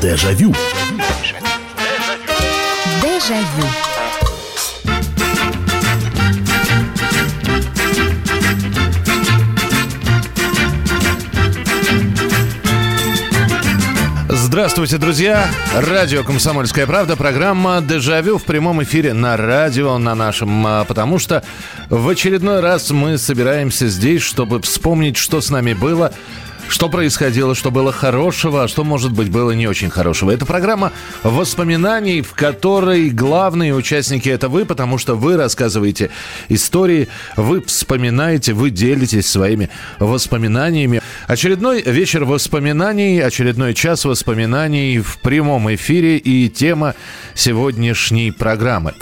Дежавю. Дежавю. Здравствуйте, друзья! Радио «Комсомольская правда», программа «Дежавю» в прямом эфире на радио на нашем, а, потому что в очередной раз мы собираемся здесь, чтобы вспомнить, что с нами было, что происходило, что было хорошего, а что, может быть, было не очень хорошего. Это программа воспоминаний, в которой главные участники это вы, потому что вы рассказываете истории, вы вспоминаете, вы делитесь своими воспоминаниями. Очередной вечер воспоминаний, очередной час воспоминаний в прямом эфире и тема сегодняшней программы.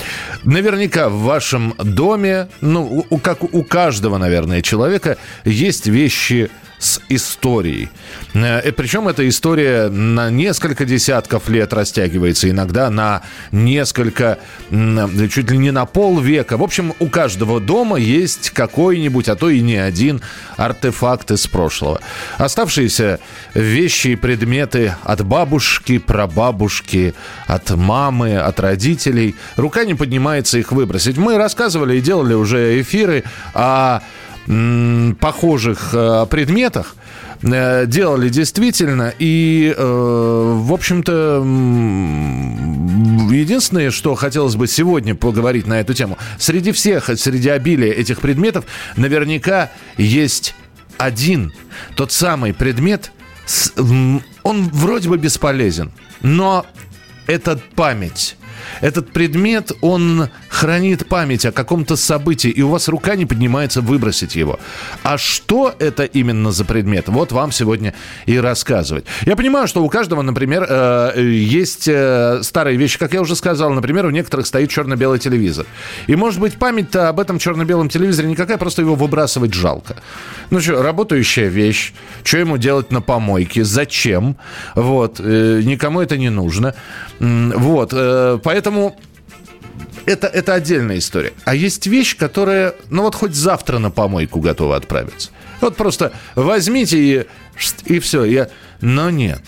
Наверняка в вашем доме, ну, как у каждого, наверное, человека, есть вещи, с историей. Э, Причем эта история на несколько десятков лет растягивается, иногда на несколько, чуть ли не на полвека. В общем, у каждого дома есть какой-нибудь, а то и не один артефакт из прошлого. Оставшиеся вещи и предметы от бабушки, прабабушки, от мамы, от родителей. Рука не поднимается их выбросить. Мы рассказывали и делали уже эфиры о похожих э, предметах э, делали действительно. И, э, в общем-то, единственное, что хотелось бы сегодня поговорить на эту тему. Среди всех, среди обилия этих предметов, наверняка есть один, тот самый предмет, он вроде бы бесполезен, но это память этот предмет, он хранит память о каком-то событии, и у вас рука не поднимается выбросить его. А что это именно за предмет? Вот вам сегодня и рассказывать. Я понимаю, что у каждого, например, э, есть э, старые вещи, как я уже сказал, например, у некоторых стоит черно-белый телевизор. И, может быть, память-то об этом черно-белом телевизоре никакая, просто его выбрасывать жалко. Ну что, работающая вещь, что ему делать на помойке, зачем? Вот, э, никому это не нужно. Вот, поэтому это, это отдельная история. А есть вещь, которая, ну вот хоть завтра на помойку готова отправиться. Вот просто возьмите и, и все. Я... Но нет.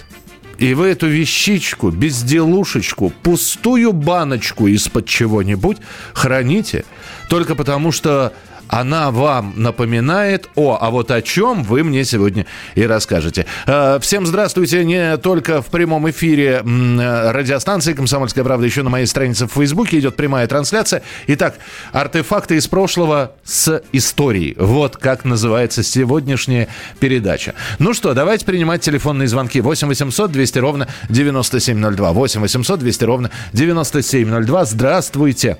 И вы эту вещичку, безделушечку, пустую баночку из-под чего-нибудь храните только потому, что она вам напоминает о, а вот о чем вы мне сегодня и расскажете. Э, всем здравствуйте, не только в прямом эфире радиостанции «Комсомольская правда», еще на моей странице в Фейсбуке идет прямая трансляция. Итак, артефакты из прошлого с историей. Вот как называется сегодняшняя передача. Ну что, давайте принимать телефонные звонки. 8 800 200 ровно 9702. 8 800 200 ровно 9702. Здравствуйте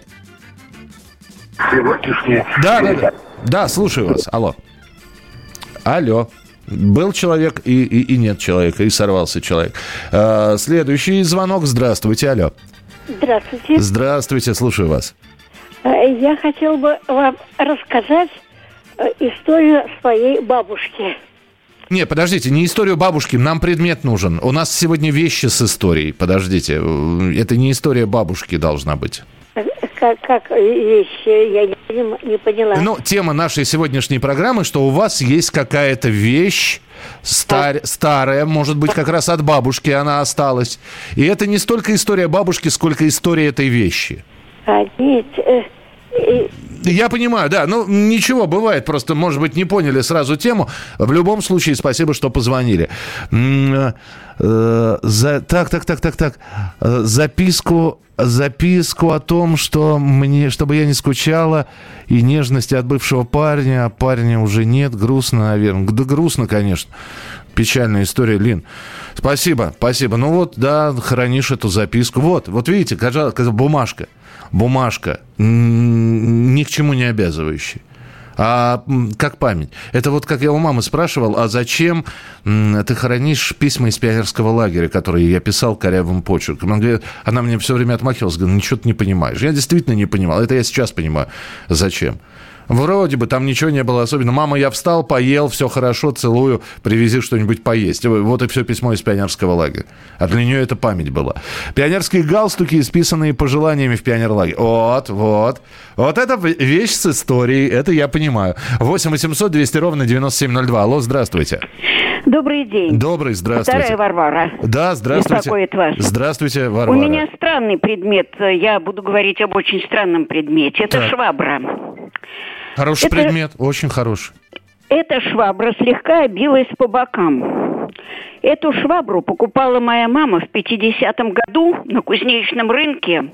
сегодняшнее... Да, да, да. Да, слушаю вас. Алло. Алло. Был человек и, и, и нет человека, и сорвался человек. А, следующий звонок. Здравствуйте, алло. Здравствуйте. Здравствуйте, слушаю вас. Э, я хотел бы вам рассказать э, историю своей бабушки. Не, подождите, не историю бабушки, нам предмет нужен. У нас сегодня вещи с историей. Подождите, это не история бабушки должна быть как, как вещи, я не, не поняла. Ну, тема нашей сегодняшней программы, что у вас есть какая-то вещь, стар, старая, может быть, как раз от бабушки она осталась. И это не столько история бабушки, сколько история этой вещи. А, нет, э, я понимаю, да. Ну, ничего, бывает. Просто, может быть, не поняли сразу тему. В любом случае, спасибо, что позвонили. Э, за, так, так, так, так, так. Э, записку, записку о том, что мне, чтобы я не скучала, и нежности от бывшего парня, а парня уже нет. Грустно, наверное. Да грустно, конечно. Печальная история, Лин. Спасибо, спасибо. Ну вот, да, хранишь эту записку. Вот, вот видите, бумажка бумажка, ни к чему не обязывающий. А как память? Это вот как я у мамы спрашивал, а зачем ты хранишь письма из пионерского лагеря, которые я писал корявым почерком? Она, говорит, она мне все время отмахивалась, говорит, ничего ты не понимаешь. Я действительно не понимал. Это я сейчас понимаю. Зачем? Вроде бы там ничего не было особенно. Мама, я встал, поел, все хорошо, целую, привези что-нибудь поесть. Вот и все письмо из пионерского лагеря. А для нее это память была. Пионерские галстуки, исписанные пожеланиями в пионерлагере. Вот, вот. Вот это вещь с историей, это я понимаю. 8 800 200 ровно 9702. Алло, здравствуйте. Добрый день. Добрый, здравствуйте. Вторая Варвара. Да, здравствуйте. Беспокоит вас. Здравствуйте, Варвара. У меня странный предмет. Я буду говорить об очень странном предмете. Это так. швабра. Хороший это, предмет, очень хороший. Эта швабра слегка обилась по бокам. Эту швабру покупала моя мама в 50-м году на кузнечном рынке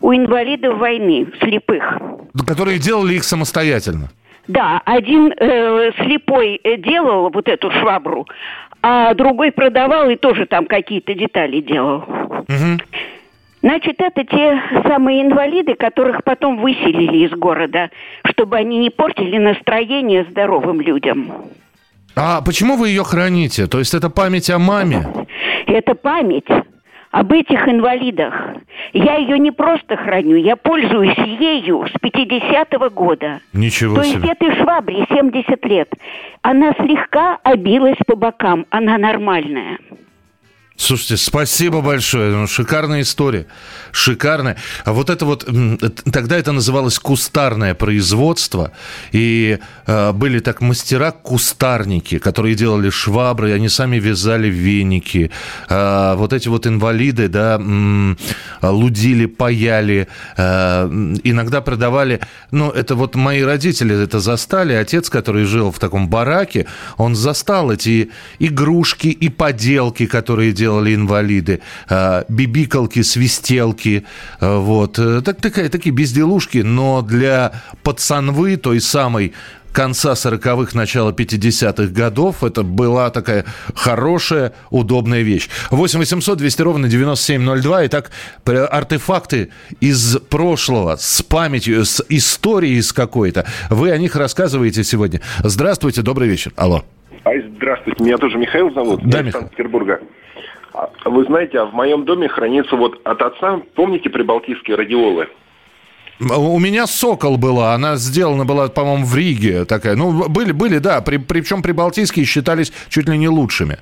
у инвалидов войны, слепых. Которые делали их самостоятельно? Да, один э, слепой делал вот эту швабру, а другой продавал и тоже там какие-то детали делал. Угу. Значит, это те самые инвалиды, которых потом выселили из города, чтобы они не портили настроение здоровым людям. А почему вы ее храните? То есть это память о маме? Это память об этих инвалидах. Я ее не просто храню, я пользуюсь ею с 50-го года. Ничего То себе. есть этой швабре 70 лет. Она слегка обилась по бокам, она нормальная. Слушайте, спасибо большое. Ну, шикарная история. Шикарная. А вот это вот, тогда это называлось кустарное производство. И э, были так мастера-кустарники, которые делали швабры, они сами вязали веники. Э, вот эти вот инвалиды, да, м, лудили, паяли. Э, иногда продавали, ну, это вот мои родители это застали. Отец, который жил в таком бараке, он застал эти игрушки и поделки, которые делали делали инвалиды, а, бибикалки, свистелки, а, вот, э, так, такая, такие безделушки, но для пацанвы той самой конца 40-х, начала 50-х годов. Это была такая хорошая, удобная вещь. 8 800 200 ровно 9702. Итак, артефакты из прошлого, с памятью, с историей с какой-то. Вы о них рассказываете сегодня. Здравствуйте, добрый вечер. Алло. Здравствуйте, меня тоже Михаил зовут. Да, Михаил. Санкт-Петербурга. А, вы знаете, а в моем доме хранится вот от отца, помните прибалтийские радиолы? У меня «Сокол» была, она сделана была, по-моему, в Риге такая. Ну, были, были, да, при, причем прибалтийские считались чуть ли не лучшими.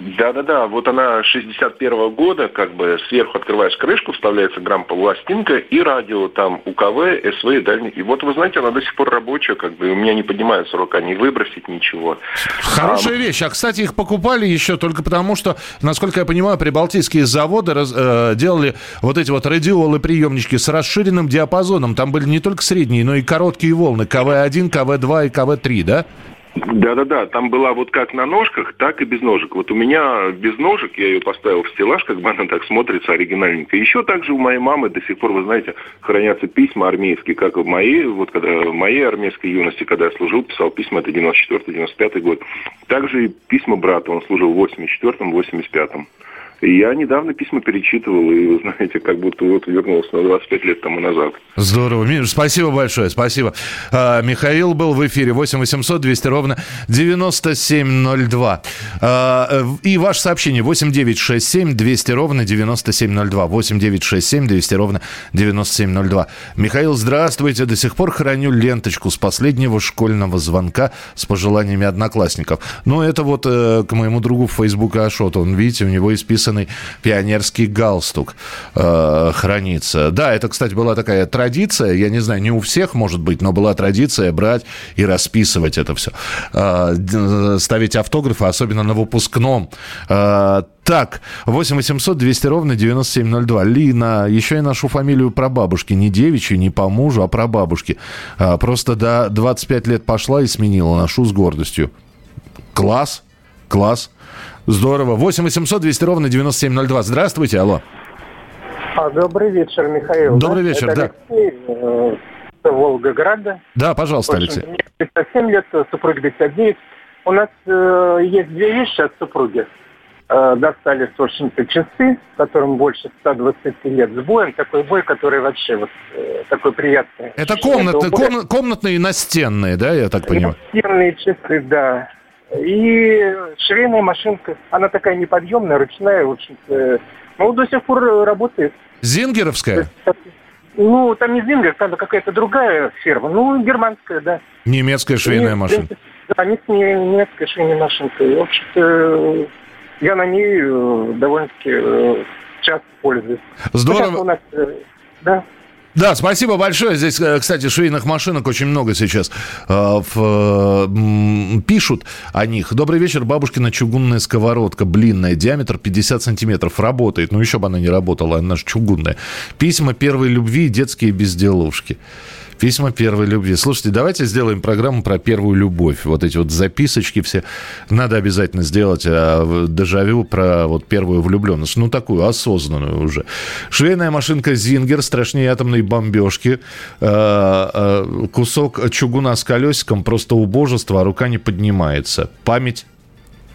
Да-да-да, вот она 61-го года, как бы сверху открываешь крышку, вставляется грамм-пластинка и радио там УКВ, СВ и дальний. И вот, вы знаете, она до сих пор рабочая, как бы у меня не поднимается рука, не выбросить ничего. Хорошая а, вещь. А, кстати, их покупали еще только потому, что, насколько я понимаю, прибалтийские заводы раз, э, делали вот эти вот радиолы приемнички с расширенным диапазоном. Там были не только средние, но и короткие волны. КВ-1, КВ-2 и КВ-3, да? Да-да-да, там была вот как на ножках, так и без ножек. Вот у меня без ножек, я ее поставил в стеллаж, как бы она так смотрится оригинальненько. Еще также у моей мамы до сих пор, вы знаете, хранятся письма армейские, как в моей, вот когда в моей армейской юности, когда я служил, писал письма, это 94-95 год. Также и письма брата, он служил в 84-м, 85-м. И я недавно письма перечитывал, и, вы знаете, как будто вот вернулся на 25 лет тому назад. Здорово. Спасибо большое, спасибо. А, Михаил был в эфире 8 800 200 ровно 9702. А, и ваше сообщение 8 967 200 ровно 9702. 8 967 200 ровно 9702. Михаил, здравствуйте. До сих пор храню ленточку с последнего школьного звонка с пожеланиями одноклассников. Ну, это вот э, к моему другу в Фейсбуке Ашот. Он, видите, у него исписан написанный пионерский галстук э, хранится. Да, это, кстати, была такая традиция, я не знаю, не у всех, может быть, но была традиция брать и расписывать это все. Э, ставить автографы, особенно на выпускном. Э, так, 8 800 200 ровно 9702. Лина, еще я ношу фамилию прабабушки. Не девичью, не по мужу, а прабабушки. А, просто до 25 лет пошла и сменила. Ношу с гордостью. Класс, класс. Здорово. 8 800 200 ровно 9702. Здравствуйте, алло. А, добрый вечер, Михаил. Добрый да? вечер, Это да. Алексей, э, Волгограда. Да, пожалуйста, Алексей. Мне 57 лет, супруге 59. У нас э, есть две вещи от супруги. Э, достались, в общем-то, часы, которым больше 120 лет с боем. Такой бой, который вообще вот э, такой приятный. Это комнат, ком, комнатные и настенные, да, я так понимаю? Настенные часы, да. И швейная машинка, она такая неподъемная, ручная, в общем-то. Ну, до сих пор работает. Зингеровская? Ну, там не Зингер, там какая-то другая фирма. Ну, германская, да. Немецкая швейная машина. Да, немецкая швейная машинка. И, в общем-то, я на ней э, довольно-таки э, часто пользуюсь. Здорово. У нас, э, да. Да, спасибо большое. Здесь, кстати, швейных машинок очень много сейчас э, в, э, пишут о них. Добрый вечер, бабушкина чугунная сковородка, блинная, диаметр 50 сантиметров, работает. Ну, еще бы она не работала, она же чугунная. Письма первой любви детские безделушки. Письма первой любви. Слушайте, давайте сделаем программу про первую любовь. Вот эти вот записочки все. Надо обязательно сделать а, дежавю про вот первую влюбленность. Ну, такую осознанную уже. Швейная машинка Зингер страшнее атомной бомбежки. А, а, кусок чугуна с колесиком просто убожество, а рука не поднимается. Память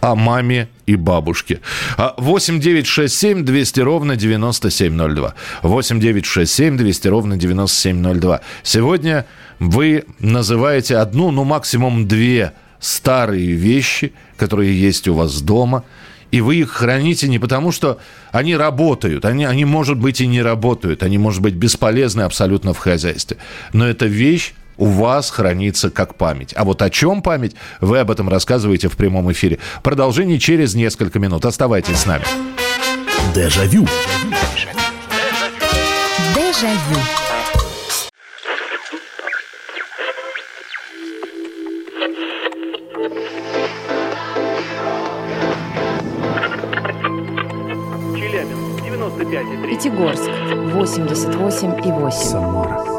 о маме и бабушке. 8 9 6 7 200 ровно 9702. 8 9 6 7 200 ровно 9702. Сегодня вы называете одну, ну максимум две старые вещи, которые есть у вас дома, и вы их храните не потому, что они работают, они, они, может быть, и не работают, они, может быть, бесполезны абсолютно в хозяйстве. Но это вещь, у вас хранится как память. А вот о чем память, вы об этом рассказываете в прямом эфире. Продолжение через несколько минут. Оставайтесь с нами. Дежавю. Дежавю. Челябинск, 95,3. Пятигорск, 88,8. Самара,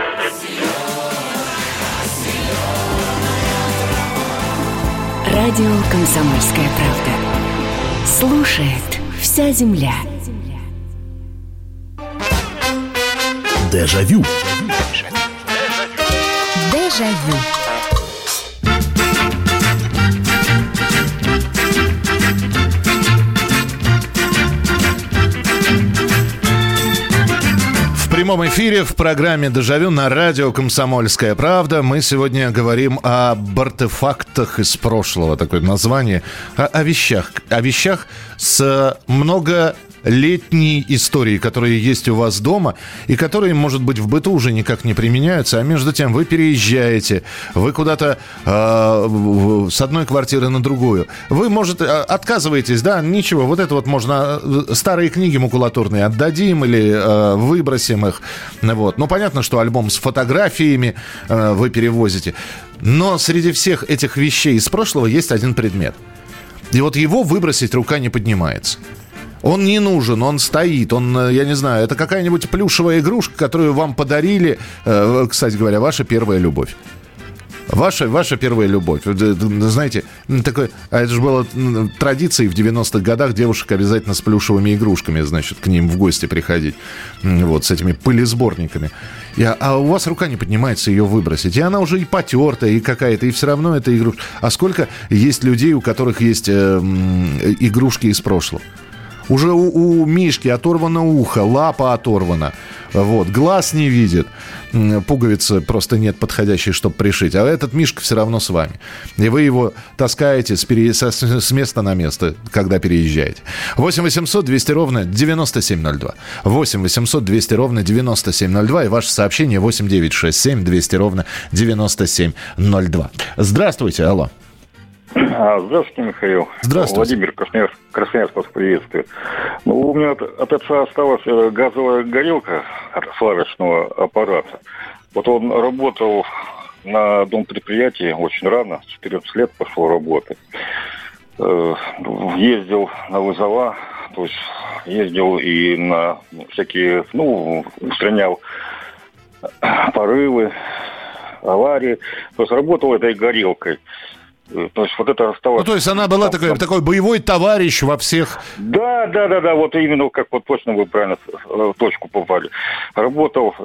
Радио «Комсомольская правда». Слушает вся земля. Дежавю. Дежавю. Прямом эфире в программе «Дежавю» на радио «Комсомольская правда». Мы сегодня говорим об артефактах из прошлого, такое название, о, о вещах, о вещах с много летние истории, которые есть у вас дома, и которые, может быть, в быту уже никак не применяются, а между тем вы переезжаете, вы куда-то э, с одной квартиры на другую. Вы, может, а, отказываетесь, да, ничего, вот это вот можно, э, старые книги макулатурные отдадим или э, выбросим их, вот. Ну, понятно, что альбом с фотографиями э, вы перевозите, но среди всех этих вещей из прошлого есть один предмет. И вот его выбросить рука не поднимается. Он не нужен, он стоит, он, э, я не знаю, это какая-нибудь плюшевая игрушка, которую вам подарили, э, кстати говоря, ваша первая любовь. Ваша, ваша первая любовь. Знаете, такой, а это же было традицией в 90-х годах девушек обязательно с плюшевыми игрушками, значит, к ним в гости приходить. Вот, с этими пылесборниками. И, а у вас рука не поднимается ее выбросить. И она уже и потертая, и какая-то, и все равно это игрушка. А сколько есть людей, у которых есть э, игрушки из прошлого? Уже у, у Мишки оторвано ухо, лапа оторвана. Вот, глаз не видит. Пуговицы просто нет подходящей, чтобы пришить. А этот Мишка все равно с вами. И вы его таскаете с, пере... с места на место, когда переезжаете. 8 800 200 ровно 9702. 8 800 200 ровно 9702. И ваше сообщение 8 967 200 ровно 9702. Здравствуйте, алло. А, здравствуйте, Михаил. Здравствуйте. Владимир Красноярск, Красноярск вас приветствует. Ну, у меня от, от отца осталась э, газовая горелка от сварочного аппарата. Вот он работал на дом предприятии очень рано, с 14 лет пошел работать. Э, ездил на вызова, то есть ездил и на всякие, ну, устранял порывы, аварии. То есть работал этой горелкой. Э, то есть вот это оставалось... Ну, то есть она была такой, такой боевой товарищ во всех... Да, да, да, да, вот именно как вот точно вы правильно в э, точку попали. Работал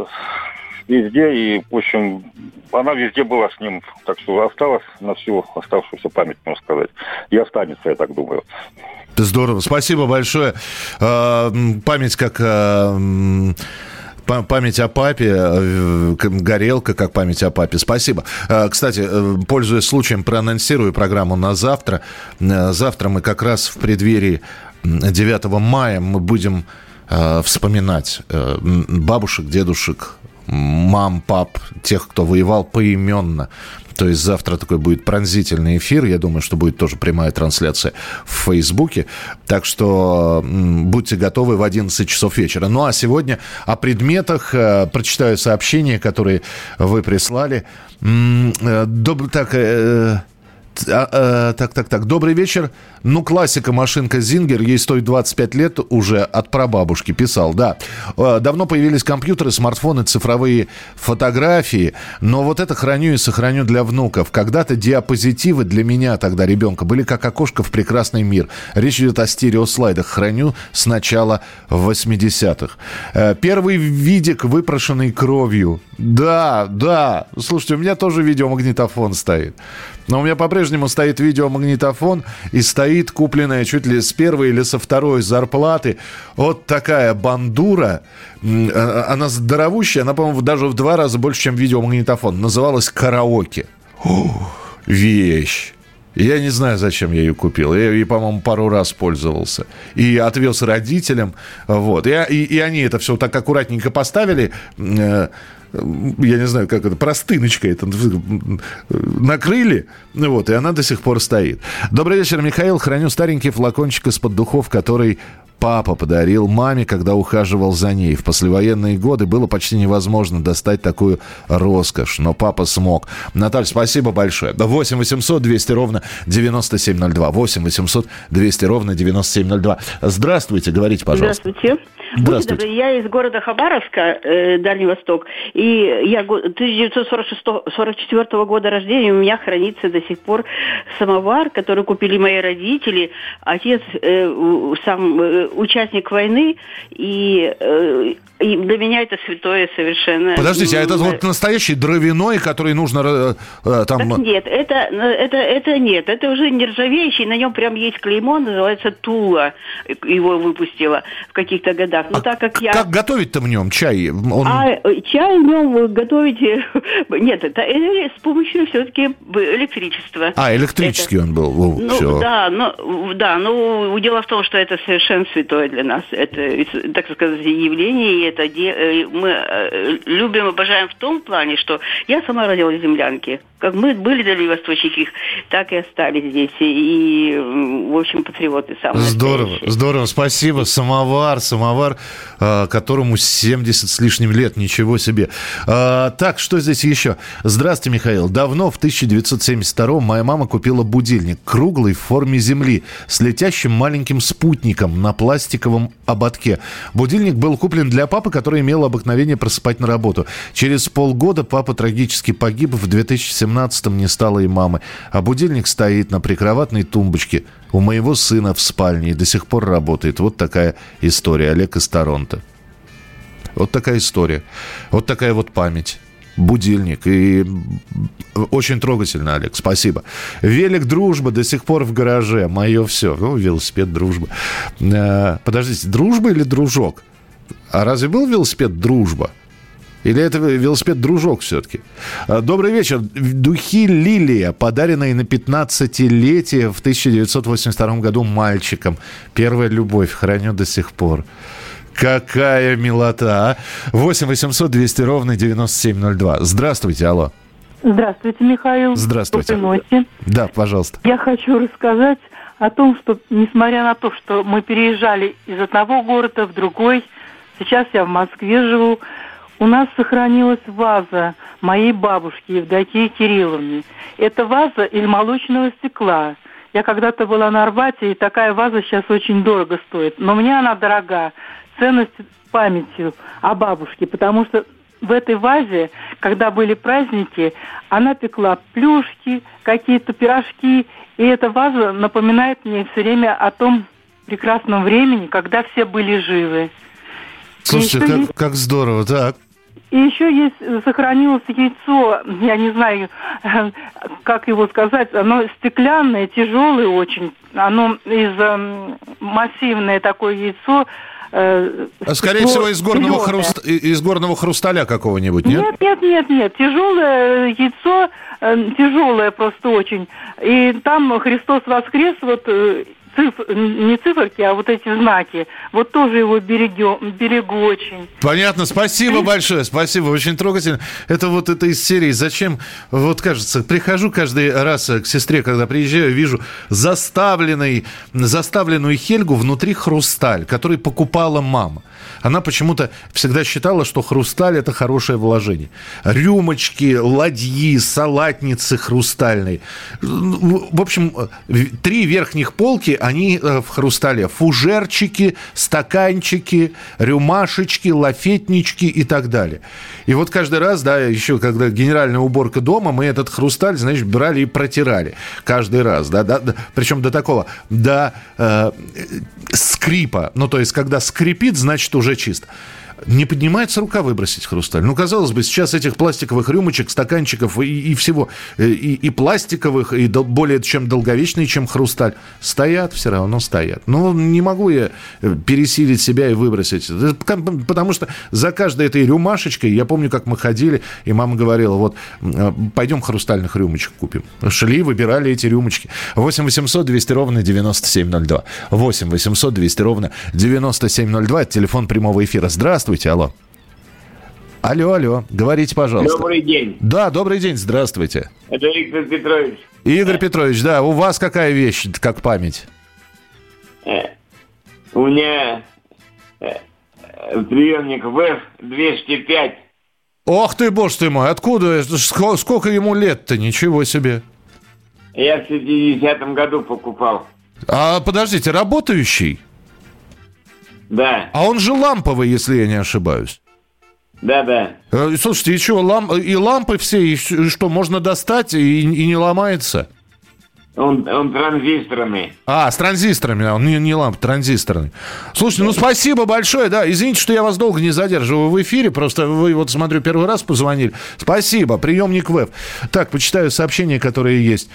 везде, и, в общем, она везде была с ним, так что осталась на всю оставшуюся память, можно сказать. И останется, я так думаю. Здорово, спасибо большое. А, память как а, память о папе, э, горелка как память о папе. Спасибо. А, кстати, э, пользуясь случаем, проанонсирую программу на завтра. Э, завтра мы как раз в преддверии 9 мая мы будем вспоминать бабушек, дедушек, мам, пап, тех, кто воевал поименно. То есть завтра такой будет пронзительный эфир. Я думаю, что будет тоже прямая трансляция в Фейсбуке. Так что будьте готовы в 11 часов вечера. Ну а сегодня о предметах. Э, прочитаю сообщения, которые вы прислали. Э, Добр... Так, э, а, а, так, так, так. Добрый вечер. Ну, классика машинка Зингер, ей стоит 25 лет уже от прабабушки, писал, да. А, давно появились компьютеры, смартфоны, цифровые фотографии, но вот это храню и сохраню для внуков. Когда-то диапозитивы для меня тогда, ребенка, были как окошко в прекрасный мир. Речь идет о стереослайдах. Храню с начала 80-х. Э, первый видик, выпрошенный кровью. Да, да. Слушайте, у меня тоже видеомагнитофон стоит. Но у меня по-прежнему стоит видеомагнитофон и стоит купленная чуть ли с первой или со второй зарплаты вот такая бандура. А, она здоровущая, она, по-моему, даже в два раза больше, чем видеомагнитофон. Называлась «Караоке». вещь. Я не знаю, зачем я ее купил. Я ее, по-моему, пару раз пользовался. И отвез родителям. Вот. И, и, и они это все так аккуратненько поставили. Я не знаю, как это, простыночкой это накрыли, вот, и она до сих пор стоит. Добрый вечер, Михаил. Храню старенький флакончик из-под духов, который папа подарил маме, когда ухаживал за ней. В послевоенные годы было почти невозможно достать такую роскошь, но папа смог. Наталья, спасибо большое. 8 800 200 ровно 9702. 8 800 200 ровно 9702. Здравствуйте, говорите, пожалуйста. Здравствуйте. Здравствуйте. Я из города Хабаровска, э, Дальний Восток, и я 1944 года рождения, у меня хранится до сих пор самовар, который купили мои родители. Отец э, сам э, участник войны, и э, и для меня это святое совершенно. Подождите, а это вот настоящий дровяной, который нужно э, э там... Так нет, это, это, это нет, это уже нержавеющий, на нем прям есть клеймо, называется Тула, его выпустила в каких-то годах. Но а так как я... Как готовить-то в нем чай? Он... А чай в нем готовить... Нет, это с помощью все-таки электричества. А, электрический это... он был. Ну, все. Да, ну, да, ну, дело в том, что это совершенно святое для нас. Это, так сказать, явление, это э, мы э, любим, обожаем в том плане, что я сама родилась в землянке. Как мы были дальневосточники, так и остались здесь. И, в общем, патриоты самые Здорово, настоящие. здорово. Спасибо. Самовар, самовар, э, которому 70 с лишним лет. Ничего себе. Так, что здесь еще? Здравствуйте, Михаил. Давно, в 1972 моя мама купила будильник. Круглый в форме Земли. С летящим маленьким спутником на пластиковом ободке. Будильник был куплен для папы, который имел обыкновение просыпать на работу. Через полгода папа трагически погиб, в 2017-м не стало и мамы. А будильник стоит на прикроватной тумбочке у моего сына в спальне и до сих пор работает. Вот такая история. Олег из Торонто. Вот такая история. Вот такая вот память будильник. И очень трогательно, Олег, спасибо. Велик дружба до сих пор в гараже. Мое все. Ну, велосипед дружба. Э, подождите, дружба или дружок? А разве был велосипед «Дружба»? Или это велосипед «Дружок» все-таки? А, добрый вечер. Духи «Лилия», подаренные на 15-летие в 1982 году мальчикам. Первая любовь, храню до сих пор. Какая милота, а? 8 800 200 ровно 9702. Здравствуйте, алло. Здравствуйте, Михаил. Здравствуйте. Доброй ночи. Да, пожалуйста. Я хочу рассказать о том, что, несмотря на то, что мы переезжали из одного города в другой, Сейчас я в Москве живу. У нас сохранилась ваза моей бабушки Евдокии Кирилловны. Это ваза из молочного стекла. Я когда-то была на Арбате, и такая ваза сейчас очень дорого стоит. Но мне она дорога. Ценность памятью о бабушке, потому что в этой вазе, когда были праздники, она пекла плюшки, какие-то пирожки, и эта ваза напоминает мне все время о том прекрасном времени, когда все были живы. Слушайте, как, как здорово, так. И еще есть, сохранилось яйцо, я не знаю, как его сказать, оно стеклянное, тяжелое очень. Оно из э, массивное такое яйцо, э, Скорее всего, из горного, хруст... из горного хрусталя какого-нибудь, нет? Нет, нет, нет, нет. Тяжелое яйцо, э, тяжелое просто очень. И там Христос воскрес, вот э, циф... не циферки, а вот эти знаки. Вот тоже его берегу, берегу очень. Понятно, спасибо большое, спасибо, очень трогательно. Это вот это из серии «Зачем?» Вот кажется, прихожу каждый раз к сестре, когда приезжаю, вижу заставленный, заставленную Хельгу внутри хрусталь, который покупала мама. Она почему-то всегда считала, что хрусталь – это хорошее вложение. Рюмочки, ладьи, салатницы хрустальные. В общем, три верхних полки, они э, в хрустале. Фужерчики, стаканчики, рюмашечки, лафетнички и так далее. И вот каждый раз, да, еще когда генеральная уборка дома, мы этот хрусталь, значит, брали и протирали. Каждый раз, да, да, да причем до такого, до э, скрипа. Ну, то есть, когда скрипит, значит, уже чист. Не поднимается рука выбросить хрусталь. Ну, казалось бы, сейчас этих пластиковых рюмочек, стаканчиков и, и всего, э, и, и пластиковых, и дол, более чем долговечные, чем хрусталь, стоят все равно стоят. Ну, не могу я э, пересилить себя и выбросить. Потому что за каждой этой рюмашечкой, я помню, как мы ходили, и мама говорила, вот, э, пойдем хрустальных рюмочек купим. Шли, выбирали эти рюмочки. 8 800 200 ровно 9702. 8 800 200 ровно 9702. Это телефон прямого эфира. Здравствуйте. Здравствуйте, алло. Алло, алло, говорите, пожалуйста. Добрый день. Да, добрый день, здравствуйте. Это Игорь Петрович. Игорь Петрович, да, у вас какая вещь, как память? Э, у меня э, приемник ВЭФ-205. Ох ты, боже ты мой, откуда? Сколько ему лет-то? Ничего себе. Я в 70-м году покупал. А подождите, работающий? Да. А он же ламповый, если я не ошибаюсь. Да, да. Э, слушайте, и что, лам... и лампы все, и что, можно достать, и, и не ломается? Он, он транзисторный. А, с транзисторами, он не, не ламп, транзисторный. Слушайте, ну спасибо большое, да. Извините, что я вас долго не задерживаю в эфире, просто вы вот, смотрю, первый раз позвонили. Спасибо, приемник ВЭФ. Так, почитаю сообщения, которые есть.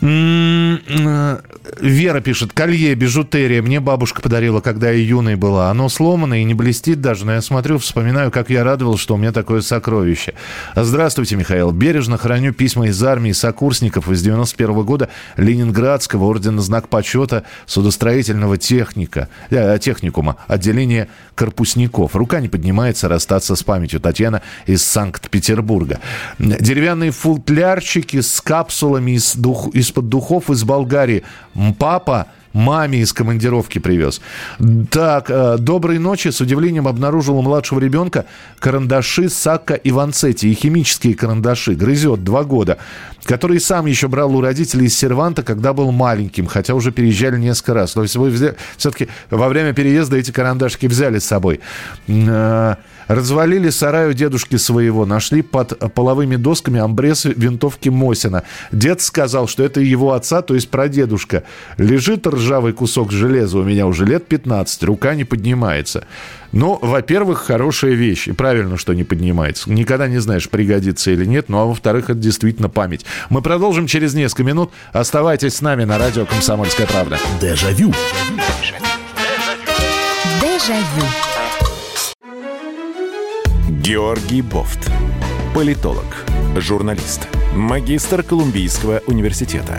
М-м-м, Вера пишет, колье, бижутерия. Мне бабушка подарила, когда я юной была. Оно сломано и не блестит даже, но я смотрю, вспоминаю, как я радовался, что у меня такое сокровище. Здравствуйте, Михаил. Бережно храню письма из армии сокурсников из 91 -го года Ленинградского ордена Знак почета судостроительного техника, э, техникума, отделения корпусников. Рука не поднимается расстаться с памятью. Татьяна из Санкт-Петербурга. Деревянные футлярчики с капсулами из дух дух, из-под духов из Болгарии. Папа маме из командировки привез. Так, э, доброй ночи. С удивлением обнаружил у младшего ребенка карандаши Сакка и Ванцетти. И химические карандаши. Грызет два года. Который сам еще брал у родителей из серванта, когда был маленьким. Хотя уже переезжали несколько раз. То есть вы все-таки во время переезда эти карандашки взяли с собой. Э, Развалили сарай у дедушки своего, нашли под половыми досками амбрес винтовки Мосина. Дед сказал, что это его отца, то есть прадедушка. Лежит ржавый кусок железа у меня уже лет 15, рука не поднимается. Ну, во-первых, хорошая вещь. И правильно, что не поднимается. Никогда не знаешь, пригодится или нет. Ну, а во-вторых, это действительно память. Мы продолжим через несколько минут. Оставайтесь с нами на радио «Комсомольская правда». Дежавю. Дежавю. Георгий Бофт. Политолог, журналист, магистр Колумбийского университета,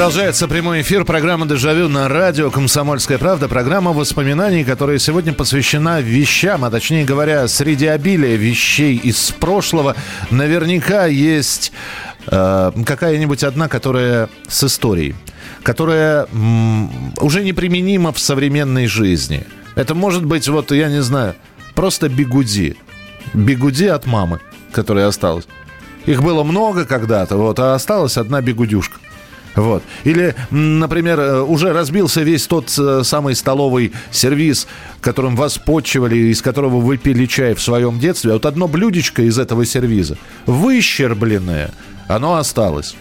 Продолжается прямой эфир программы «Дежавю» на радио «Комсомольская правда». Программа воспоминаний, которая сегодня посвящена вещам, а точнее говоря, среди обилия вещей из прошлого наверняка есть э, какая-нибудь одна, которая с историей, которая м, уже неприменима в современной жизни. Это может быть, вот, я не знаю, просто бигуди. Бегуди от мамы, которая осталась. Их было много когда-то, вот, а осталась одна бегудюшка. Вот. Или, например, э, уже разбился весь тот э, самый столовый сервис, которым вас почивали, из которого вы пили чай в своем детстве. А вот одно блюдечко из этого сервиза, выщербленное, оно осталось.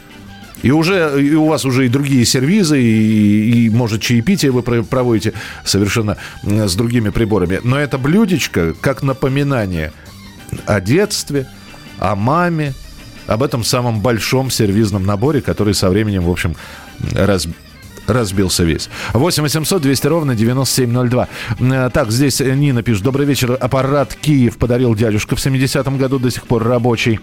И уже и у вас уже и другие сервизы, и, и может, чаепитие вы проводите совершенно с другими приборами. Но это блюдечко как напоминание о детстве, о маме, об этом самом большом сервизном наборе, который со временем, в общем, раз, разбился весь. 8 800 200 ровно 9702. Э, так, здесь Нина пишет. Добрый вечер. Аппарат Киев подарил дядюшка в 70-м году, до сих пор рабочий.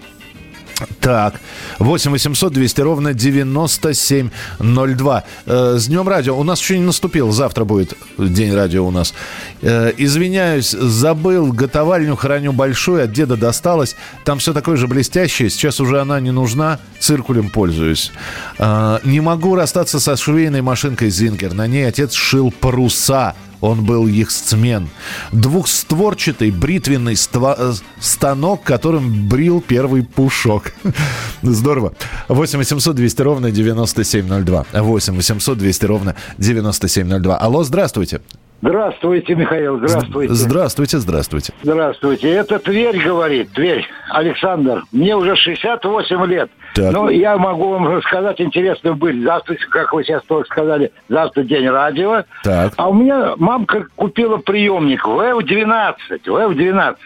Так, 8 800 200 ровно 9702. Э, с Днем Радио. У нас еще не наступил. Завтра будет День Радио у нас. Э, извиняюсь, забыл. Готовальню храню большую. От деда досталось. Там все такое же блестящее. Сейчас уже она не нужна. Циркулем пользуюсь. Э, не могу расстаться со швейной машинкой Зингер. На ней отец шил паруса он был яхтсмен. Двухстворчатый бритвенный ства- э, станок, которым брил первый пушок. Здорово. 8 800 200 ровно 9702. 8 800 200 ровно 9702. Алло, здравствуйте. Здравствуйте, Михаил, здравствуйте. Здравствуйте, здравствуйте. Здравствуйте. Это Тверь говорит, Тверь. Александр, мне уже 68 лет. Так. Ну, я могу вам рассказать интересную быль. Завтра, как вы сейчас только сказали, завтра день радио. Так. А у меня мамка купила приемник ВФ-12, ВФ-12.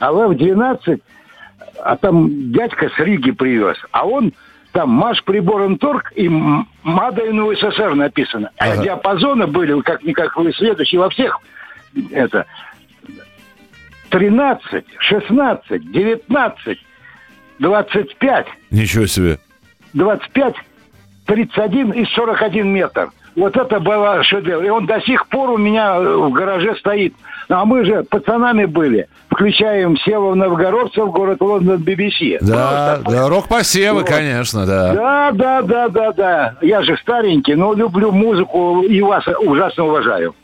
А ВФ-12, а там дядька с Риги привез. А он там Маш прибором торг и Мада СССР написано. А ага. А диапазоны были, как-никак вы следующие во всех. Это 13, 16, 19, 25. Ничего себе. 25, 31 и 41 метр. Вот это было шедевр. И он до сих пор у меня в гараже стоит. А мы же пацанами были. Включаем Сева Новгородцев, город Лондон, BBC. Да, да рок-посевы, вот. конечно, да. Да, да, да, да, да. Я же старенький, но люблю музыку и вас ужасно уважаю.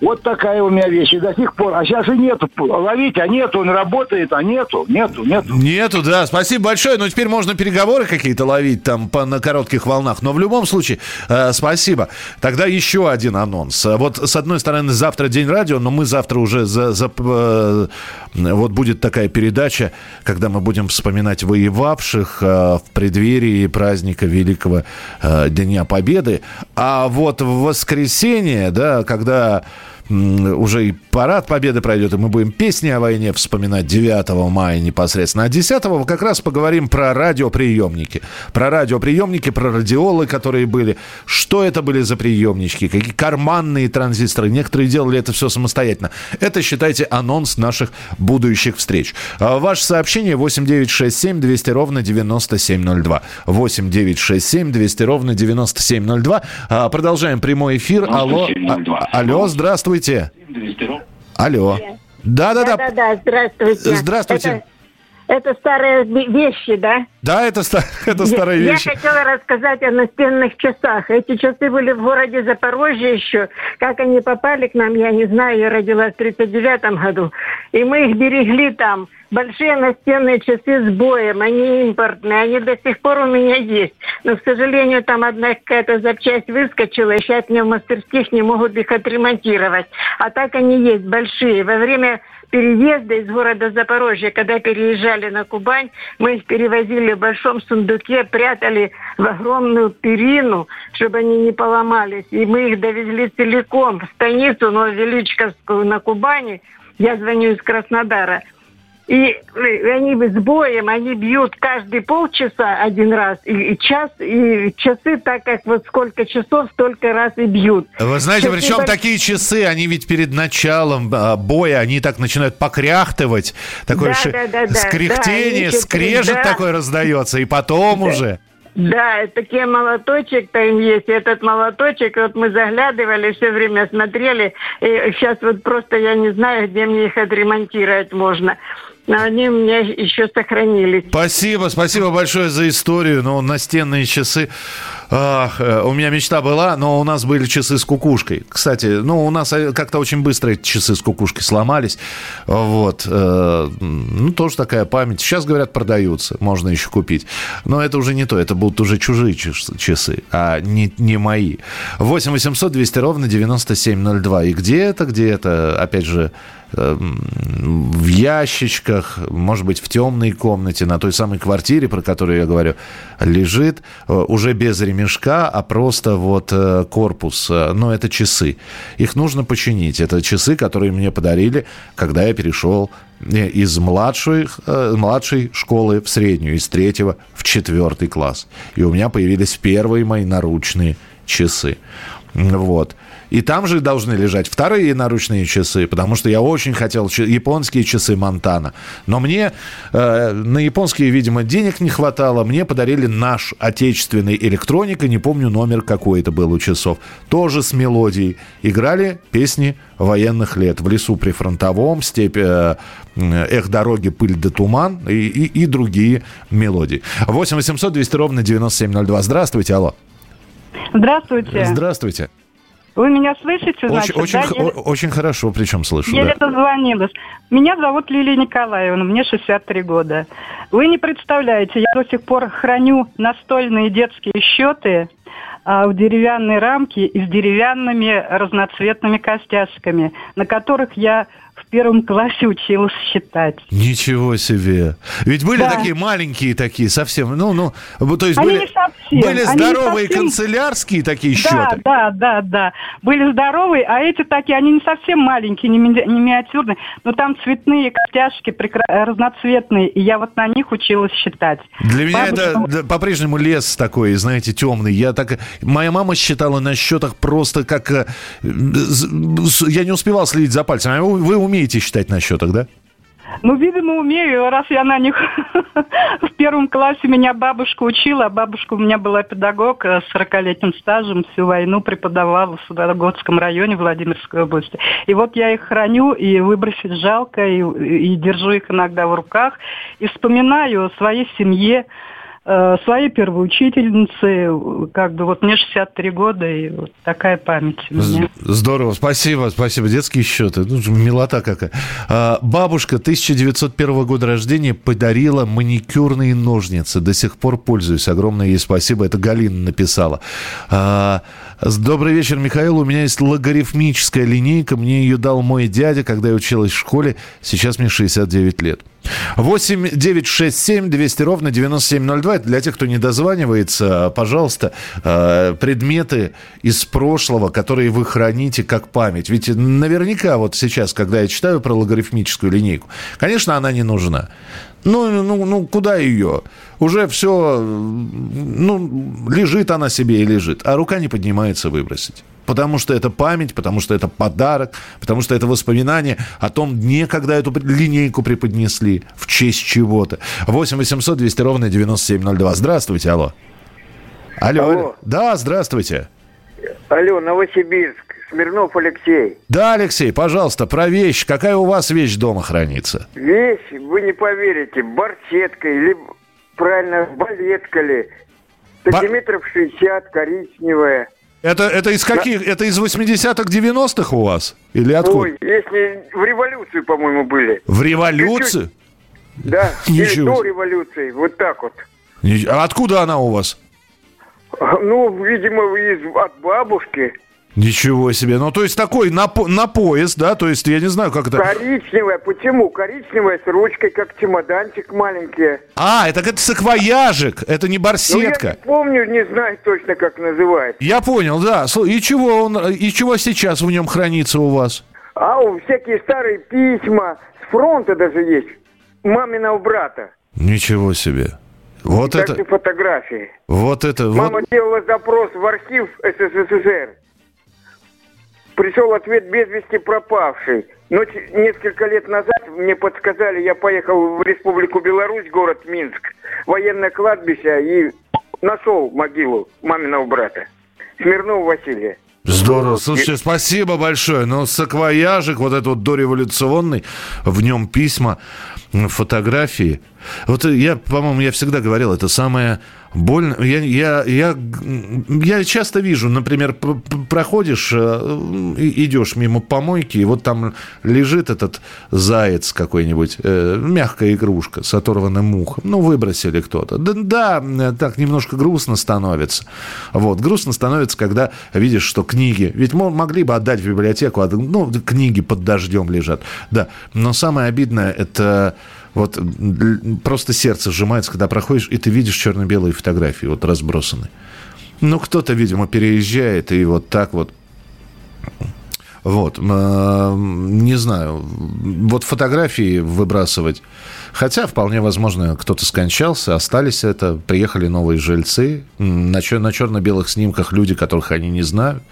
Вот такая у меня вещь. И до сих пор. А сейчас и нету. Ловить, а нету. Он работает, а нету. Нету, нету. Нету, да. Спасибо большое. Но теперь можно переговоры какие-то ловить там по, на коротких волнах. Но в любом случае, э, спасибо. Тогда еще один анонс. Вот с одной стороны, завтра день радио, но мы завтра уже за, за э, вот будет такая передача, когда мы будем вспоминать воевавших э, в преддверии праздника Великого э, Дня Победы. А вот в воскресенье, да, когда уже и парад Победы пройдет, и мы будем песни о войне вспоминать 9 мая непосредственно. А 10 как раз поговорим про радиоприемники. Про радиоприемники, про радиолы, которые были. Что это были за приемнички? Какие карманные транзисторы? Некоторые делали это все самостоятельно. Это, считайте, анонс наших будущих встреч. А ваше сообщение 8967 200 ровно 9702. 8967 200 ровно 9702. А, продолжаем прямой эфир. Алло, а, алло, здравствуйте. Здравствуйте. Алло. Да-да-да. Да-да-да, здравствуйте. Здравствуйте. Это... Это старые вещи, да? Да, это, это старые я, вещи. Я хотела рассказать о настенных часах. Эти часы были в городе Запорожье еще. Как они попали к нам, я не знаю. Я родилась в 39 году. И мы их берегли там. Большие настенные часы с боем. Они импортные. Они до сих пор у меня есть. Но, к сожалению, там одна какая-то запчасть выскочила. И сейчас мне в мастерских не могут их отремонтировать. А так они есть большие. Во время переезда из города Запорожья, когда переезжали на Кубань, мы их перевозили в большом сундуке, прятали в огромную перину, чтобы они не поломались. И мы их довезли целиком в станицу Нововеличковскую на Кубани. Я звоню из Краснодара. И они с боем, они бьют каждые полчаса один раз, и, и час, и часы, так как вот сколько часов, столько раз и бьют. Вы знаете, часы причем так... такие часы, они ведь перед началом а, боя, они так начинают покряхтывать, такое да, ш... да, да, скряхтение, да, скрежет да. такой раздается, и потом да. уже... Да, такие молоточек там есть. Этот молоточек, вот мы заглядывали, все время смотрели. И сейчас вот просто я не знаю, где мне их отремонтировать можно. но они у меня еще сохранились. Спасибо, спасибо большое за историю. Ну, настенные часы. Ах, э, у меня мечта была, но у нас были часы с кукушкой. Кстати, ну, у нас э, как-то очень быстро эти часы с кукушкой сломались. Вот. Э, ну, тоже такая память. Сейчас, говорят, продаются. Можно еще купить. Но это уже не то. Это будут уже чужие часы, а не, не мои. 8 800 200 ровно 9702. И где это, где это, опять же, в ящичках, может быть, в темной комнате, на той самой квартире, про которую я говорю, лежит уже без ремня ремешка, а просто вот э, корпус. Э, но это часы. Их нужно починить. Это часы, которые мне подарили, когда я перешел э, из младшей, младшей школы в среднюю, из третьего в четвертый класс. И у меня появились первые мои наручные часы. Вот. И там же должны лежать вторые наручные часы, потому что я очень хотел японские часы Монтана. Но мне э, на японские, видимо, денег не хватало. Мне подарили наш отечественный электроника, не помню номер какой это был у часов. Тоже с мелодией. Играли песни военных лет. В лесу при фронтовом, степь э, «Эх, дороги, пыль да туман» и, и, и другие мелодии. 8 800 200 ровно 9702. Здравствуйте, алло. Здравствуйте. Здравствуйте. Вы меня слышите, значит? Очень, очень, да? очень хорошо, причем слышу. Я да. дозвонилась. Меня зовут Лилия Николаевна, мне 63 года. Вы не представляете, я до сих пор храню настольные детские счеты а, в деревянной рамке и с деревянными разноцветными костяшками, на которых я в первом классе училась считать. Ничего себе! Ведь были да. такие маленькие такие совсем, ну, ну, то есть Они были, не совсем. были здоровые совсем... канцелярские такие да, счеты. Да, да, да. Были здоровые, а эти такие, они не совсем маленькие, не, ми- не миниатюрные, но там цветные костяшки прекра... разноцветные, и я вот на них училась считать. Для меня это да, по-прежнему лес такой, знаете, темный. Я так, моя мама считала на счетах просто как, э, я не успевал следить за пальцами. А вы умеете считать на счетах, да? Ну, видимо, умею, раз я на них в первом классе меня бабушка учила, бабушка у меня была педагог с 40-летним стажем, всю войну преподавала в Судогодском районе Владимирской области. И вот я их храню, и выбросить жалко, и, и держу их иногда в руках, и вспоминаю о своей семье, Э, своей первой учительницы, как бы вот мне 63 года, и вот такая память у меня. Здорово, спасибо, спасибо. Детские счеты, ну, милота какая. А, бабушка 1901 года рождения подарила маникюрные ножницы, до сих пор пользуюсь, огромное ей спасибо, это Галина написала. А, Добрый вечер, Михаил. У меня есть логарифмическая линейка. Мне ее дал мой дядя, когда я училась в школе. Сейчас мне 69 лет. 8 9 6 7 200 ровно 9702. Это для тех, кто не дозванивается, пожалуйста, э, предметы из прошлого, которые вы храните как память. Ведь наверняка вот сейчас, когда я читаю про логарифмическую линейку, конечно, она не нужна. Ну, ну, ну, куда ее? Уже все, ну, лежит она себе и лежит, а рука не поднимается выбросить. Потому что это память, потому что это подарок, потому что это воспоминание о том дне, когда эту линейку преподнесли, в честь чего-то. 8 800 200 ровно 9702. Здравствуйте, алло. Алло. алло. Да, здравствуйте. Алло, Новосибирск. Смирнов Алексей. Да, Алексей, пожалуйста, про вещь. Какая у вас вещь дома хранится? Вещь, вы не поверите, барсетка или, правильно, балетка ли. Сантиметров 60, коричневая. Это, это из каких? Да. Это из 80-х, 90-х у вас? Или откуда? Ой, если в революцию, по-моему, были. В революцию? Чуть-чуть. Да, Ничего. или до революции, вот так вот. А откуда она у вас? Ну, видимо, из, от бабушки. Ничего себе. Ну, то есть такой на, на пояс, да? То есть я не знаю, как это... Коричневая. Почему? Коричневая с ручкой, как чемоданчик маленький. А, это как саквояжик. Это не барсетка. Ну, я не помню, не знаю точно, как называется. Я понял, да. И чего, он, и чего сейчас в нем хранится у вас? А, у всякие старые письма. С фронта даже есть. Маминого брата. Ничего себе. Вот и это... фотографии. Вот это... Мама вот... делала запрос в архив СССР пришел ответ без вести пропавший. Но несколько лет назад мне подсказали, я поехал в Республику Беларусь, город Минск, военное кладбище и нашел могилу маминого брата, Смирнова Василия. Здорово. Слушайте, спасибо большое. Но саквояжик, вот этот вот дореволюционный, в нем письма, фотографии. Вот я, по-моему, я всегда говорил, это самое больно. Я, я, я, я часто вижу, например, проходишь, э, идешь мимо помойки, и вот там лежит этот заяц какой-нибудь, э, мягкая игрушка с оторванным ухом. Ну, выбросили кто-то. Да, да, так немножко грустно становится. Вот, грустно становится, когда видишь, что книги, ведь могли бы отдать в библиотеку, а, ну, книги под дождем лежат. Да, но самое обидное, это вот просто сердце сжимается, когда проходишь, и ты видишь черно-белые фотографии, вот разбросаны. Ну, кто-то, видимо, переезжает, и вот так вот вот, не знаю, вот фотографии выбрасывать. Хотя, вполне возможно, кто-то скончался, остались это, приехали новые жильцы, на, на черно-белых снимках люди, которых они не знают,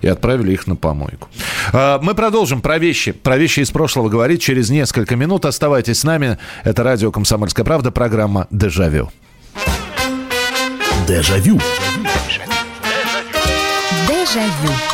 и отправили их на помойку. А, мы продолжим про вещи, про вещи из прошлого говорить через несколько минут. Оставайтесь с нами. Это радио «Комсомольская правда», программа «Дежавю». Дежавю. Дежавю.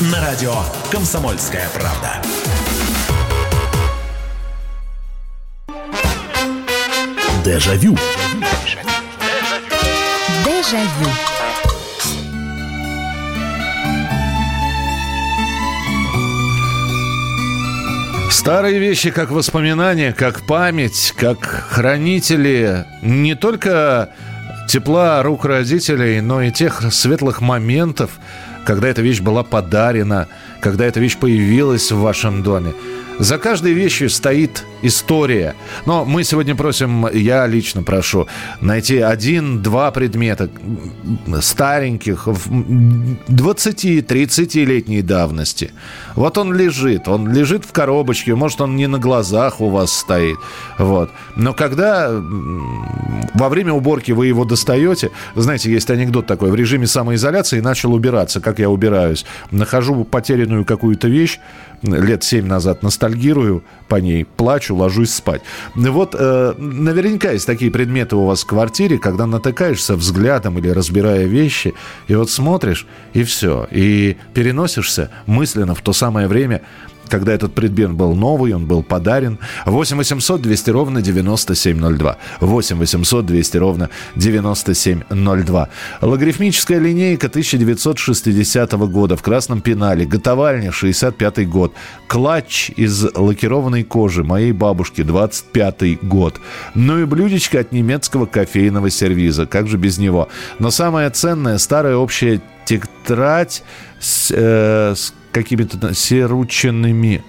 на радио «Комсомольская правда». Дежавю. Дежавю. Старые вещи, как воспоминания, как память, как хранители не только тепла рук родителей, но и тех светлых моментов, когда эта вещь была подарена, когда эта вещь появилась в вашем доме. За каждой вещью стоит история. Но мы сегодня просим, я лично прошу, найти один-два предмета стареньких, 20-30-летней давности. Вот он лежит, он лежит в коробочке, может, он не на глазах у вас стоит. Вот. Но когда во время уборки вы его достаете, знаете, есть анекдот такой, в режиме самоизоляции начал убираться, как я убираюсь. Нахожу потерянную какую-то вещь, лет семь назад ностальгирую по ней, плачу, ложусь спать. Вот э, наверняка есть такие предметы у вас в квартире, когда натыкаешься взглядом или разбирая вещи, и вот смотришь, и все. И переносишься мысленно в то самое время, когда этот предмет был новый, он был подарен. 8 800 200 ровно 9702. 8 800 200 ровно 9702. Логарифмическая линейка 1960 года в красном пенале. Готовальня 65 год. Клатч из лакированной кожи моей бабушки 25 год. Ну и блюдечко от немецкого кофейного сервиза. Как же без него? Но самое ценное старая общая тетрадь с, э, с какими-то серученными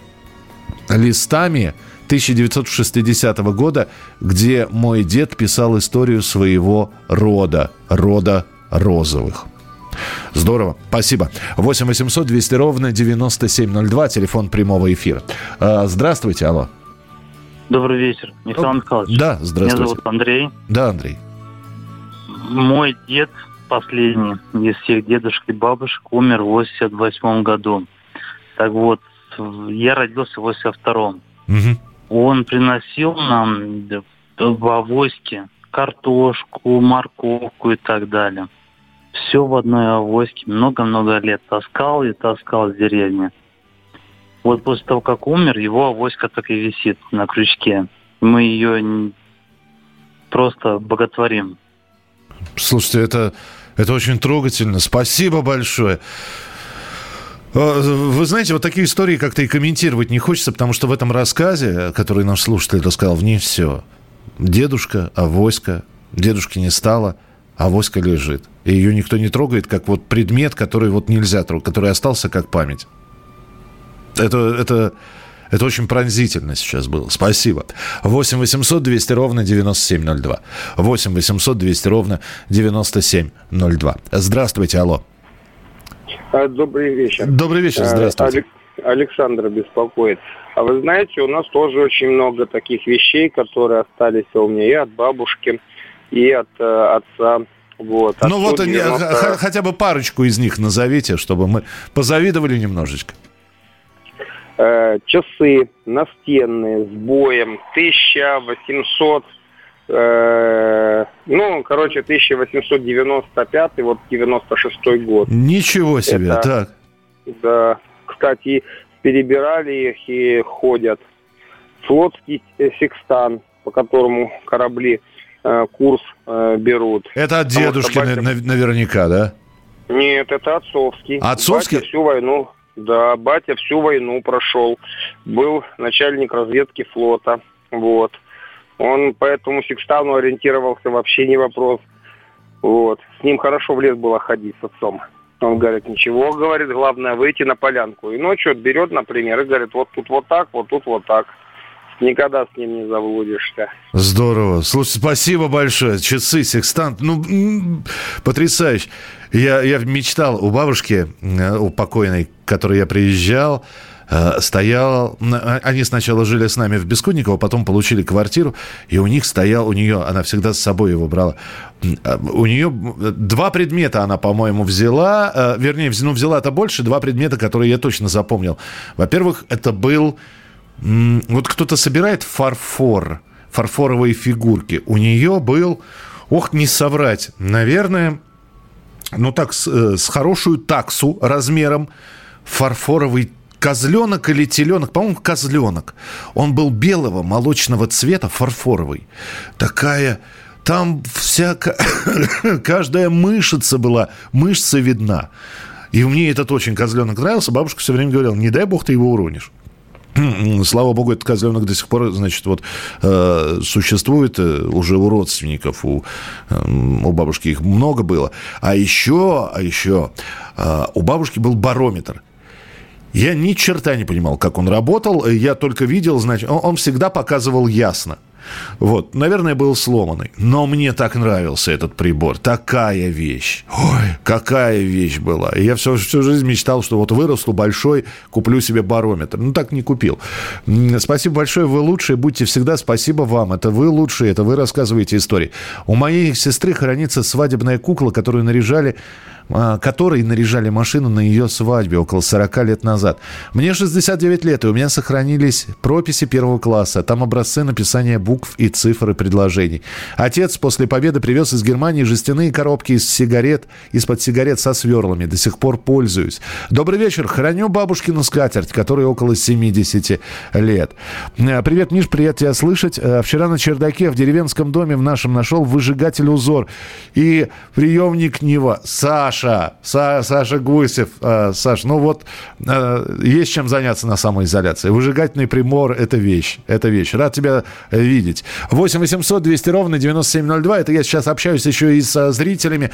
листами 1960 года, где мой дед писал историю своего рода, рода Розовых. Здорово, спасибо. 8 800 200 ровно 9702, телефон прямого эфира. А, здравствуйте, алло. Добрый вечер, Михаил Михайлович. Да, здравствуйте. Меня зовут Андрей. Да, Андрей. Мой дед последний из всех дедушек и бабушек умер в 88 году. Так вот, я родился в 82-м. Угу. Он приносил нам в авоське картошку, морковку и так далее. Все в одной авоське. Много-много лет таскал и таскал с деревни. Вот после того, как умер, его авоська так и висит на крючке. Мы ее просто боготворим. Слушайте, это, это очень трогательно. Спасибо большое. А, вы знаете, вот такие истории как-то и комментировать не хочется, потому что в этом рассказе, который наш слушатель рассказал, в ней все. Дедушка, авоська, дедушки не стало, авоська лежит. И ее никто не трогает, как вот предмет, который вот нельзя трогать, который остался как память. Это, это, это очень пронзительно сейчас было. Спасибо. 8 800 200 ровно 9702. 8 800 200 ровно 9702. Здравствуйте, алло. Добрый вечер. Добрый вечер, здравствуйте. Александр беспокоит. А вы знаете, у нас тоже очень много таких вещей, которые остались у меня и от бабушки, и от э, отца. Вот. Ну вот 90... хотя бы парочку из них назовите, чтобы мы позавидовали немножечко. Э, часы настенные с боем 1800 э, ну, короче, 1895, вот 96 год. Ничего себе, Это, так. Да, кстати, перебирали их и ходят. Флотский секстан, по которому корабли э, курс э, берут. Это от дедушки батя... наверняка, да? Нет, это отцовский. Отцовский? Батя всю войну, да, батя всю войну прошел. Был начальник разведки флота, вот. Он по этому секстану ориентировался вообще не вопрос. Вот. С ним хорошо в лес было ходить с отцом. Он говорит, ничего, говорит, главное выйти на полянку. И ночью берет, например, и говорит, вот тут вот так, вот тут вот так. Никогда с ним не заблудишься. Здорово. Слушай, спасибо большое. Часы, секстант. Ну, потрясающе. Я, я мечтал у бабушки, э, у покойной, к которой я приезжал, Э, стоял... А, они сначала жили с нами в Бескудниково, потом получили квартиру, и у них стоял, у нее, она всегда с собой его брала, а, у нее два предмета она, по-моему, взяла, э, вернее, ну, взяла это больше, два предмета, которые я точно запомнил. Во-первых, это был... Вот кто-то собирает фарфор, фарфоровые фигурки. У нее был, ох, не соврать, наверное, ну так, с, э, с хорошую таксу размером, фарфоровый козленок или теленок, по-моему, козленок. Он был белого, молочного цвета, фарфоровый. Такая... Там всякая... Каждая мышца была, мышца видна. И мне этот очень козленок нравился. Бабушка все время говорила, не дай бог ты его уронишь. Слава богу, этот козленок до сих пор, значит, вот э, существует э, уже у родственников, у, э, у бабушки их много было. А еще, а еще э, у бабушки был барометр. Я ни черта не понимал, как он работал. Я только видел, значит, он, он всегда показывал ясно. Вот, наверное, был сломанный. Но мне так нравился этот прибор. Такая вещь. Ой, какая вещь была. И я всю, всю жизнь мечтал, что вот вырасту большой, куплю себе барометр. Ну, так не купил. Спасибо большое, вы лучшие. Будьте всегда спасибо вам. Это вы лучшие, это вы рассказываете истории. У моей сестры хранится свадебная кукла, которую наряжали а, которой наряжали машину на ее свадьбе около 40 лет назад. Мне 69 лет, и у меня сохранились прописи первого класса. Там образцы написания букв и цифр и предложений. Отец после победы привез из Германии жестяные коробки из сигарет, из-под сигарет со сверлами. До сих пор пользуюсь. Добрый вечер. Храню бабушкину скатерть, которой около 70 лет. А, привет, Миш, приятно тебя слышать. А, вчера на чердаке в деревенском доме в нашем нашел выжигатель узор и приемник Нива. Саша, Саша, Са, Саша Гусев. Э, Саш, ну вот э, есть чем заняться на самоизоляции. Выжигательный примор – это вещь. Это вещь. Рад тебя видеть. 8 800 200 ровно 9702. Это я сейчас общаюсь еще и со зрителями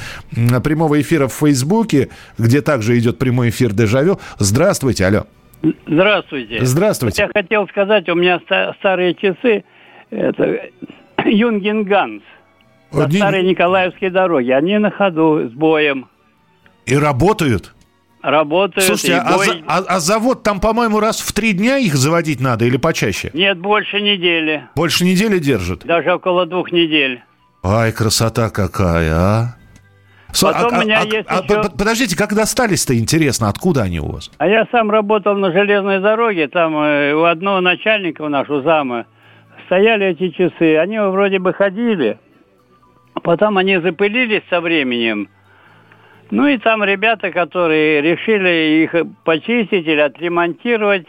прямого эфира в Фейсбуке, где также идет прямой эфир «Дежавю». Здравствуйте, алло. Здравствуйте. Здравствуйте. Я хотел сказать, у меня старые часы, это Юнген Ганс. На старой Николаевской дороге. Они на ходу с боем. И работают? Работают. Слушайте, а, бой... а, а завод там, по-моему, раз в три дня их заводить надо или почаще? Нет, больше недели. Больше недели держит? Даже около двух недель. Ай, красота какая, а! Потом а, у меня а, есть а, еще... Подождите, как достались-то, интересно, откуда они у вас? А я сам работал на железной дороге, там э, у одного начальника, у нашего зама, стояли эти часы, они вроде бы ходили, потом они запылились со временем, ну и там ребята, которые решили их почистить или отремонтировать,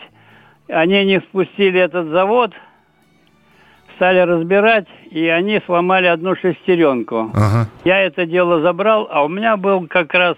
они не спустили этот завод, стали разбирать, и они сломали одну шестеренку. Ага. Я это дело забрал, а у меня был как раз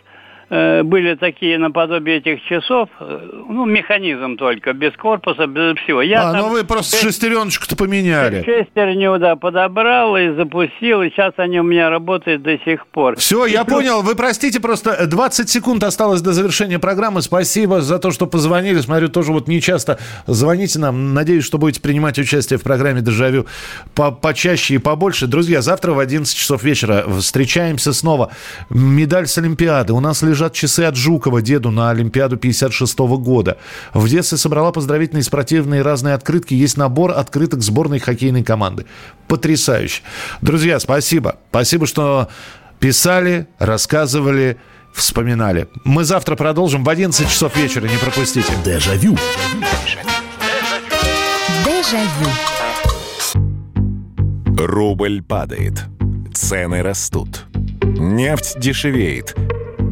были такие наподобие этих часов, э, ну, механизм только, без корпуса, без всего. Я а, ну вы просто шесть... шестереночку-то поменяли. Шестерню, да, подобрал и запустил, и сейчас они у меня работают до сих пор. Все, и я плюс... понял, вы простите, просто 20 секунд осталось до завершения программы. Спасибо за то, что позвонили. Смотрю, тоже вот не часто звоните нам. Надеюсь, что будете принимать участие в программе «Дежавю» по почаще и побольше. Друзья, завтра в 11 часов вечера встречаемся снова. Медаль с Олимпиады. У нас лежит лежат часы от Жукова, деду на Олимпиаду 56 -го года. В детстве собрала поздравительные спортивные разные открытки. Есть набор открыток сборной хоккейной команды. Потрясающе. Друзья, спасибо. Спасибо, что писали, рассказывали, вспоминали. Мы завтра продолжим в 11 часов вечера. Не пропустите. Дежавю. Дежавю. Рубль падает. Цены растут. Нефть дешевеет.